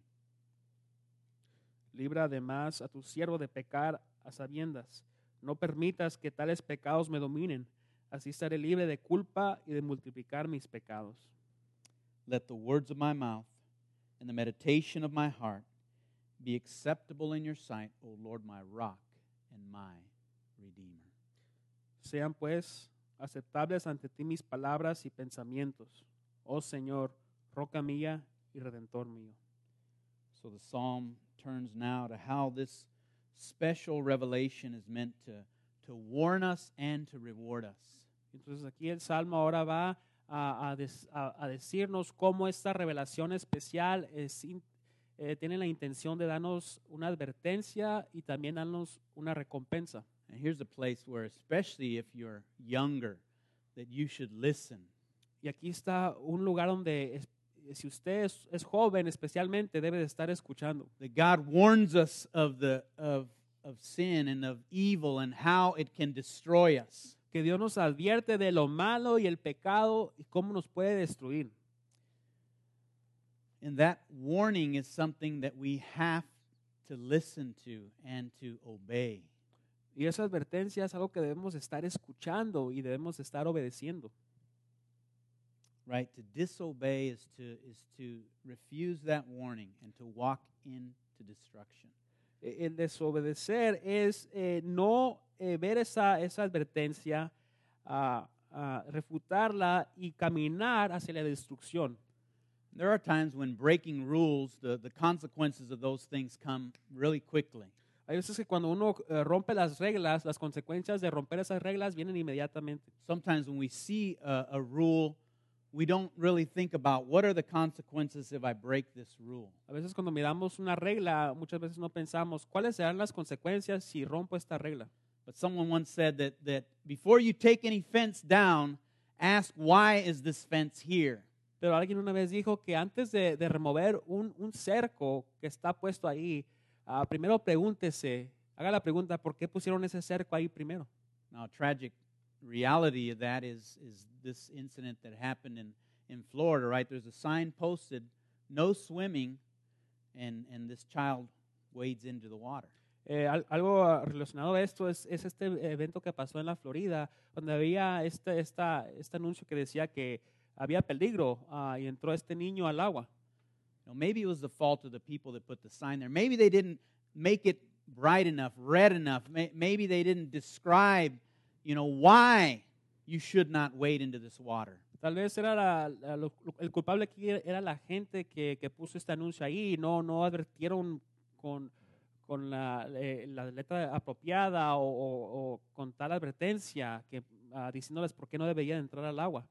Libra además a tu siervo de pecar a sabiendas. No permitas que tales pecados me dominen. Así estaré libre de culpa y de multiplicar mis pecados. Let the words of my mouth and the meditation of my heart be acceptable in your sight, O Lord, my rock and my redeemer. Sean pues aceptables ante ti mis palabras y pensamientos. Oh Señor, roca mía y redentor mío. So the psalm turns now to how this special revelation is meant to, to warn us and to reward us. Entonces aquí el Salmo ahora va a, a des- a- a decirnos cómo esta revelación especial es eh, tiene la intención de darnos una advertencia y también darnos una recompensa. And here's a place where, especially if you're younger, that you should listen. Y aquí está un lugar donde es- si usted es, es joven especialmente debe de estar escuchando. That God warns us of, the, of, of sin and of evil and how it can destroy us. Que Dios nos advierte de lo malo y el pecado y cómo nos puede destruir. And that warning is something that we have to listen to and to obey. Y esa advertencia es algo que debemos estar escuchando y debemos estar obedeciendo. Right? To disobey is to, is to refuse that warning and to walk into destruction. Eh, El desobedecer es eh, no eh, ver esa, esa advertencia, ah, ah, refutarla y caminar hacia la destrucción. There are times when breaking rules, the, the consequences of those things come really quickly. Hay veces que cuando uno eh, rompe las reglas, las consecuencias de romper esas reglas vienen inmediatamente. Sometimes when we see a, a rule, we don't really think about what are the consequences if I break this rule. A veces cuando miramos una regla, muchas veces no pensamos cuáles serán las consecuencias si rompo esta regla. But someone once said that, that before you take any fence down, ask why is this fence here? Pero alguien una vez dijo que antes de, de remover un, un cerco que está puesto ahí, ah, primero pregúntese, haga la pregunta, ¿por qué pusieron ese cerco ahí primero? Now, tragic reality of that is, is this incident that happened in, in Florida, right? There's a sign posted, no swimming, and, and this child wades into the water. Eh, al- algo relacionado a esto es, es este evento que pasó en la Florida, donde había este, esta, este anuncio que decía que había peligro ah, y entró este niño al agua. You know, maybe it was the fault of the people that put the sign there. Maybe they didn't make it bright enough, red enough. May- Maybe they didn't describe, you know, why you should not wade into this water. Tal vez era la- la- lo- el culpable aquí era la gente que, que puso este anuncio ahí, no, no advirtieron con, con la, eh, la letra apropiada o, o- o con tal advertencia que, ah, diciéndoles por qué no deberían entrar al agua.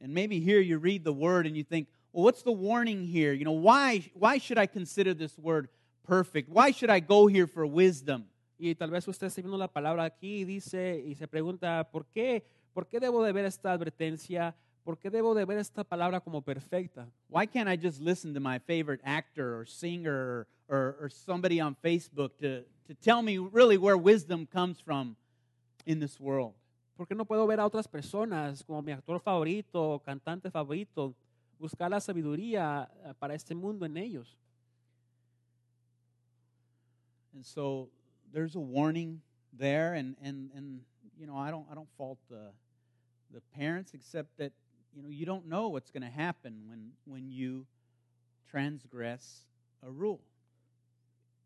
And maybe here you read the word and you think, well, what's the warning here? You know, why, why should I consider this word perfect? Why should I go here for wisdom? Y tal vez usted esté viendo la palabra aquí y dice y se pregunta, ¿por qué, ¿por qué debo de ver esta advertencia? ¿Por qué debo de ver esta palabra como perfecta? Why can't I just listen to my favorite actor or singer or, or, or somebody on Facebook to, to tell me really where wisdom comes from in this world? ¿Por qué no puedo ver a otras personas como mi actor favorito o cantante favorito? Buscar la sabiduría eh, para este mundo en ellos. And so there's a warning there, and, and, and you know, I don't, I don't fault the, the parents, except that, you know, you don't know what's going to happen when, when you transgress a rule.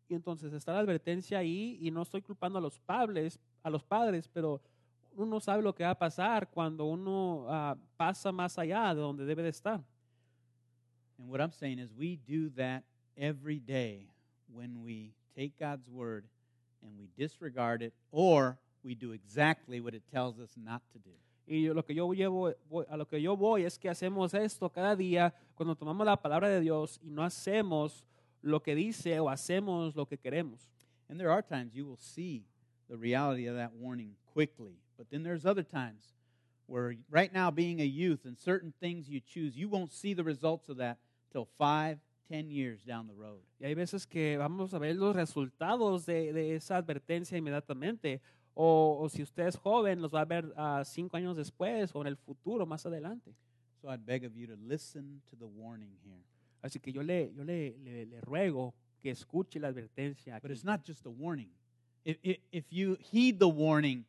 Y entonces está la advertencia ahí y no estoy culpando a los padres, a los padres, pero uno no sabe lo que va a pasar cuando uno ah, pasa más allá de donde debe de estar. And what I'm saying is, we do that every day when we take God's word and we disregard it, or we do exactly what it tells us not to do. Y lo que yo llevo, voy- a lo que yo voy es que hacemos esto cada día cuando tomamos la palabra de Dios y no hacemos lo que dice o hacemos lo que queremos. And there are times you will see the reality of that warning quickly. But then there's other times where, right now, being a youth and certain things you choose, you won't see the results of that till five, ten years down the road. Y hay veces que vamos a ver los resultados de, de esa advertencia inmediatamente. O, o si usted es joven, los va a ver ah, cinco años después o en el futuro, más adelante. So I'd beg of you to listen to the warning here. Así que yo le, yo le, le, le ruego que escuche la advertencia. But it's not just a warning. If, if, if you heed the warning,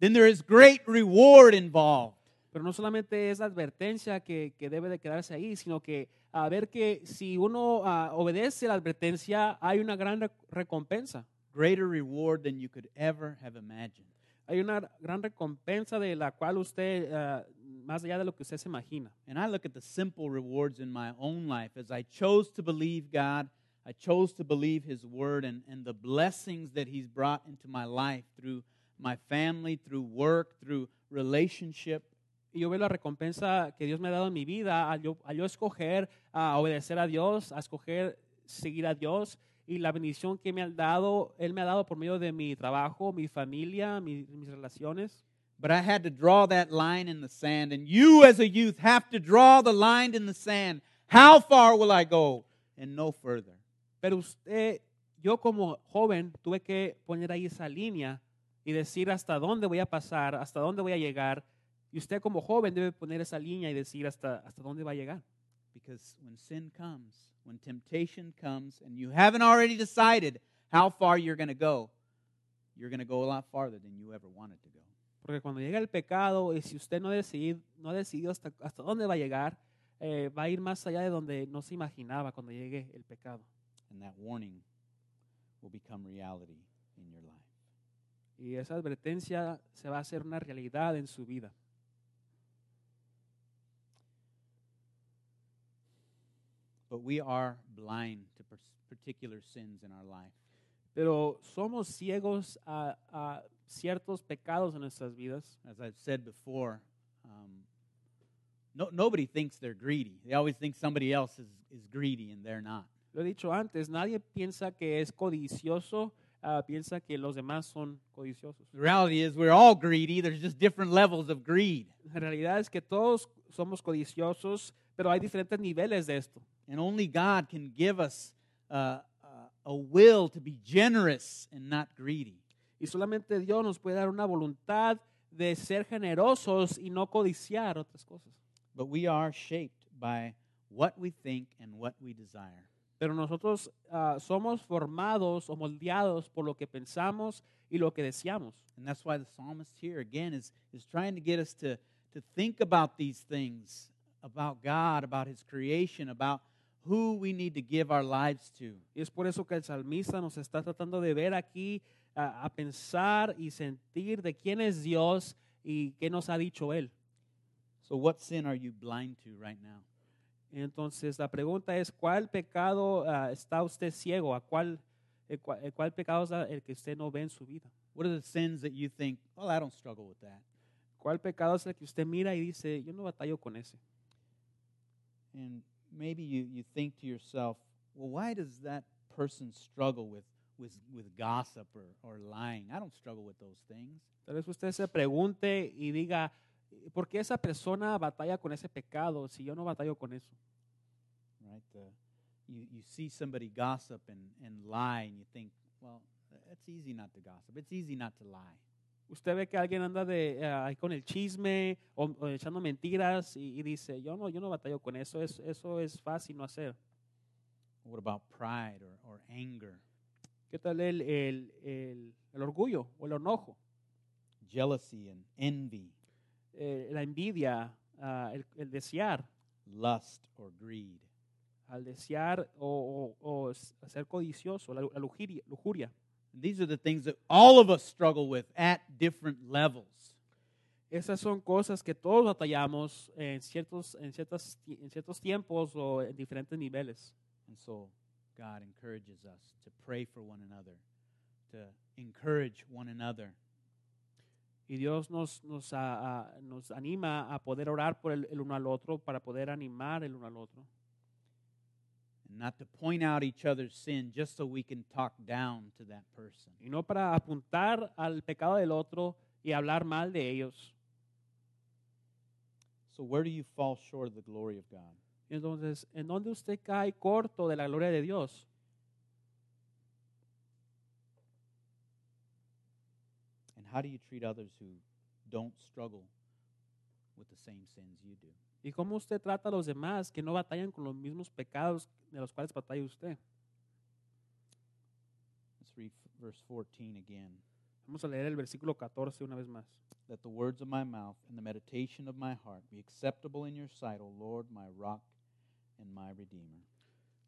then there is great reward involved. Pero no solamente es la advertencia que, que debe de quedarse ahí, sino que a ver que si uno ah, obedece la advertencia, hay una gran rec- recompensa. Greater reward than you could ever have imagined. Hay una gran recompensa de la cual usted, ah, más allá de lo que usted se imagina. And I look at the simple rewards in my own life as I chose to believe God, I chose to believe His Word, and, and the blessings that He's brought into my life through my family, through work, through relationship. Y yo veo la recompensa que Dios me ha dado en mi vida al yo, al yo escoger a obedecer a Dios, a escoger seguir a Dios y la bendición que me ha dado, Él me ha dado por medio de mi trabajo, mi familia, mi- mis relaciones. But I had to draw that line in the sand, and you as a youth have to draw the line in the sand. How far will I go? And no further. Pero usted, yo como joven tuve que poner ahí esa línea y decir hasta dónde voy a pasar, hasta dónde voy a llegar. Y usted como joven debe poner esa línea y decir hasta, hasta dónde va a llegar. Because when sin comes, when temptation comes, and you haven't already decided how far you're going to go, you're going to go a lot farther than you ever wanted to go. Porque cuando llega el pecado y si usted no, decidi, no ha decidido hasta, hasta dónde va a llegar, eh, va a ir más allá de donde no se imaginaba cuando llegue el pecado. And that warning will become reality in your life. Y esa advertencia se va a hacer una realidad en su vida. But we are blind to particular sins in our life. Pero somos ciegos a, a ciertos pecados en nuestras vidas. As I've said before, um, no, nobody thinks they're greedy. They always think somebody else is, is greedy and they're not. Lo he dicho antes, nadie piensa que es codicioso, ah, piensa que los demás son codiciosos. The reality is we're all greedy. There's just different levels of greed. La realidad es que todos somos codiciosos, pero hay diferentes niveles de esto. And only God can give us uh, uh, a will to be generous and not greedy. Y solamente Dios nos puede dar una voluntad de ser generosos y no codiciar otras cosas. But we are shaped by what we think and what we desire. Pero nosotros ah, somos formados o moldeados por lo que pensamos y lo que deseamos. And that's why the psalmist here again is, is trying to get us to, to think about these things about God, about His creation, about who we need to give our lives to. Y es por eso que el salmista nos está tratando de ver aquí, ah, a pensar y sentir de quién es Dios y qué nos ha dicho Él. So, what sin are you blind to right now? Entonces la pregunta es, ¿cuál pecado ah, está usted ciego? ¿A cuál, el cuál, el cuál pecado es el que usted no ve en su vida? What are the sins that you think, well, I don't struggle with that? ¿Cuál pecado es el que usted mira y dice, yo no batallo con ese? And maybe you, you think to yourself, well, why does that person struggle with, with, with gossip or, or lying? I don't struggle with those things. Tal vez usted se pregunte y diga, ¿por qué esa persona batalla con ese pecado si yo no batallo con eso? right? The, you, you see somebody gossip and, and lie, and you think, well, it's easy not to gossip. It's easy not to lie. Usted ve que alguien anda de, eh, con el chisme o, o echando mentiras y, y dice, yo no, yo no batallo con eso, es, eso es fácil no hacer. What about pride or, or anger, ¿Qué tal el, el, el, el orgullo o el enojo? jealousy and envy, Eh, la envidia, ah, el, el desear, lust or greed? al desear o, o- o ser codicioso, la, la lujuria, lujuria. And these are the things that all of us struggle with at different levels. Esas son cosas que todos batallamos en ciertos, en, ciertas, en ciertos tiempos o en diferentes niveles. And so God encourages us to pray for one another, to encourage one another. Y Dios nos, nos, a- a- nos anima a poder orar por el, el uno al otro para poder animar el uno al otro. not to point out each other's sin just so we can talk down to that person. y no para apuntar al pecado del otro y hablar mal de ellos. So, where do you fall short of the glory of God? Entonces, ¿en dónde usted cae corto de la gloria de Dios? How do you treat others who don't struggle with the same sins you do? ¿Y cómo usted trata a los demás que no batallan con los mismos pecados de los cuales batalla usted? Let's read verse 14 again. Vamos a leer el versículo 14 una vez más. Let the words of my mouth and the meditation of my heart be acceptable in your sight, O Lord, my rock and my redeemer.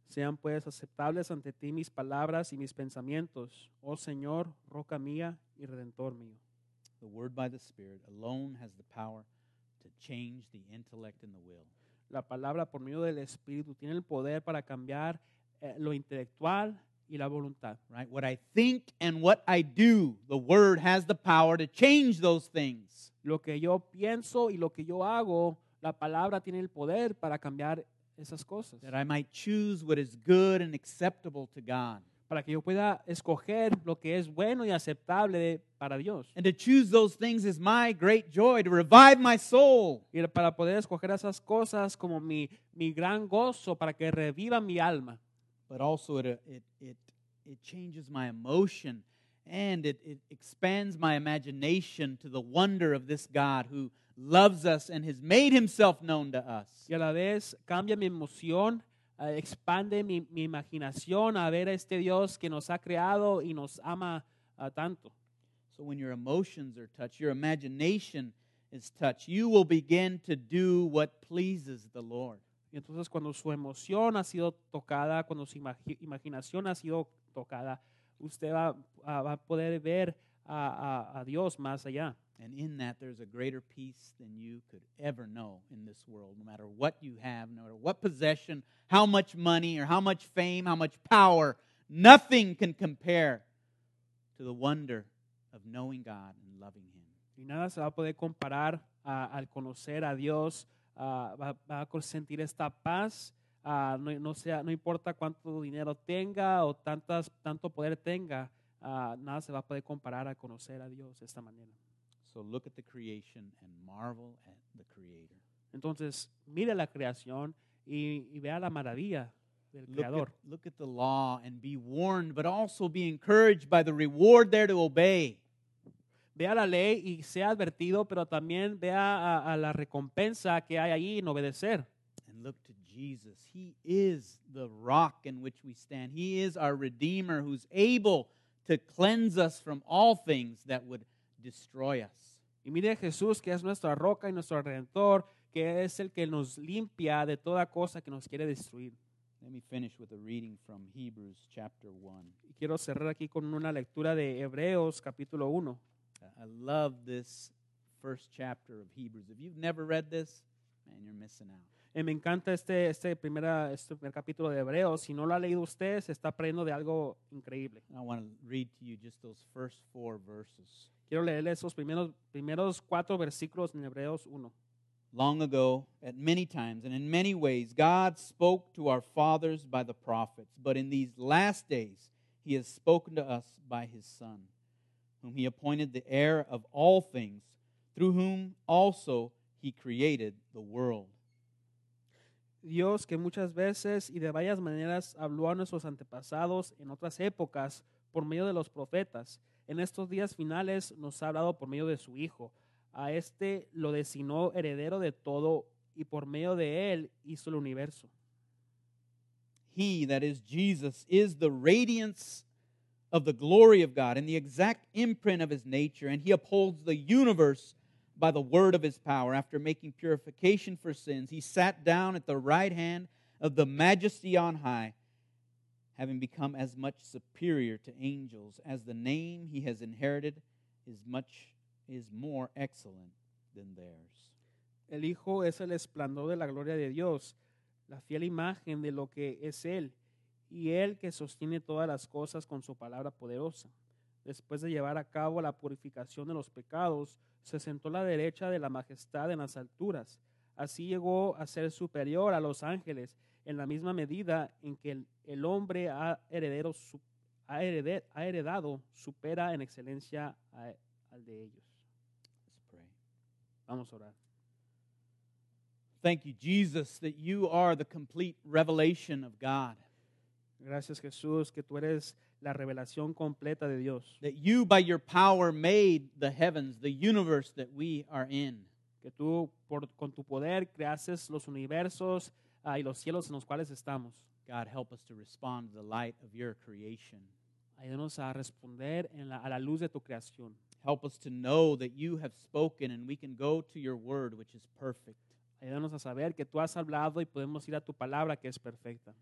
Sean pues aceptables ante ti mis palabras y mis pensamientos, oh Señor, roca mía y redentor mío. The word by the Spirit alone has the power to change the intellect and the will. La palabra por medio del Espíritu tiene el poder para cambiar eh, lo intelectual y la voluntad. Right? What I think and what I do, the word has the power to change those things. Lo que yo pienso y lo que yo hago, la palabra tiene el poder para cambiar esas cosas. That I might choose what is good and acceptable to God. Para que yo pueda escoger lo que es bueno y aceptable para Dios. And to choose those things is my great joy, to revive my soul. Y para poder escoger esas cosas como mi, mi gran gozo, para que reviva mi alma. But also it, it, it, it changes my emotion and it, it expands my imagination to the wonder of this God who loves us and has made himself known to us. Y a la vez cambia mi emoción, eh, expande mi, mi imaginación a ver a este Dios que nos ha creado y nos ama ah, tanto. So when your emotions are touched, your imagination is touched, you will begin to do what pleases the Lord. Y entonces cuando su emoción ha sido tocada, cuando su imagi- imaginación ha sido tocada, usted va, ah, va a poder ver a, a- a Dios más allá. And in that, there's a greater peace than you could ever know in this world, no matter what you have, no matter what possession, how much money, or how much fame, how much power. Nothing can compare to the wonder of knowing God and loving Him. Y nada se va a poder comparar ah, al conocer a Dios, ah, va, va a sentir esta paz, ah, no, no sea, no importa cuánto dinero tenga o tantas, tanto poder tenga, nada se va a poder comparar a conocer a Dios de esta manera. So look at the creation and marvel at the Creator. Entonces, mire la creación y, y vea la maravilla del Look Creador. at, look at the law and be warned, but also be encouraged by the reward there to obey. Vea la ley y sea advertido, pero también vea a, a la recompensa que hay allí en obedecer. And look to Jesus. He is the rock in which we stand. He is our Redeemer who's able to cleanse us from all things that would destroy us. Y mire Jesús, que es nuestra roca y nuestro redentor, que es el que nos limpia de toda cosa que nos quiere destruir. Let me finish with a reading from Hebrews chapter 1. Y quiero cerrar aquí con una lectura de Hebreos capítulo 1. I love this first chapter of Hebrews. If you've never read this, man, you're missing out. Eh, me encanta este, este, primera, este primer capítulo de Hebreos. Si no lo ha leído usted, se está perdiendo de algo increíble. I want to read to you just those first four verses. Quiero leerle esos primeros, primeros cuatro versículos en Hebreos 1. Long ago, at many times and in many ways, God spoke to our fathers by the prophets, but in these last days, He has spoken to us by His Son, whom He appointed the heir of all things, through whom also He created the world. Dios que muchas veces y de varias maneras habló a nuestros antepasados en otras épocas por medio de los profetas, en estos días finales nos ha hablado por medio de su Hijo. A este lo designó heredero de todo y por medio de él hizo el universo. He, that is Jesus, is the radiance of the glory of God and the exact imprint of His nature, and He upholds the universe by the word of His power. After making purification for sins, He sat down at the right hand of the majesty on high, having become as much superior to angels as the name He has inherited is much is more excellent than theirs. El Hijo es el esplendor de la gloria de Dios, la fiel imagen de lo que es Él, y Él que sostiene todas las cosas con su palabra poderosa. Después de llevar a cabo la purificación de los pecados, se sentó a la derecha de la majestad en las alturas. Así llegó a ser superior a los ángeles en la misma medida en que el, el hombre ha, heredero su- ha, herede- ha heredado supera en excelencia a- al de ellos. Let's pray. Vamos a orar. Thank you, Jesus, that you are the complete revelation of God. Gracias Jesús que tú eres la revelación completa de Dios, That you, by your power, made the heavens, the universe that we are in. que tú por, con tu poder creases los universos ah, y los cielos en los cuales estamos. God, help us to respond to the light of your creation. Ayúdanos a responder en la- a la luz de tu creación. Help us to know that you have spoken and we can go to your word, which is perfect. Ayúdanos a saber que tú has hablado y podemos ir a tu palabra que es perfecta.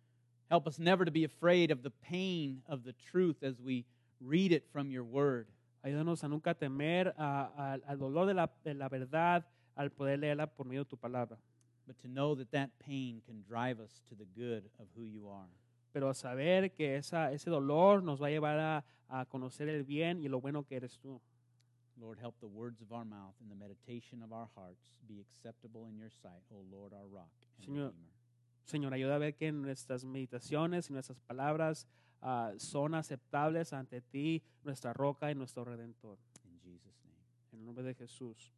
Help us never to be afraid of the pain of the truth as we read it from your word. Ayúdanos a nunca temer al dolor de la, de la verdad al poder leerla por medio de tu palabra. But to know that that pain can drive us to the good of who you are. Pero saber que esa, ese dolor nos va a llevar a, a conocer el bien y lo bueno que eres tú. Lord, help the words of our mouth and the meditation of our hearts be acceptable in your sight, O Lord, our rock and Señor, redeemer. Señor, ayuda a ver que nuestras meditaciones y nuestras palabras ah, son aceptables ante ti, nuestra roca y nuestro redentor. In Jesus' name, En el nombre de Jesús.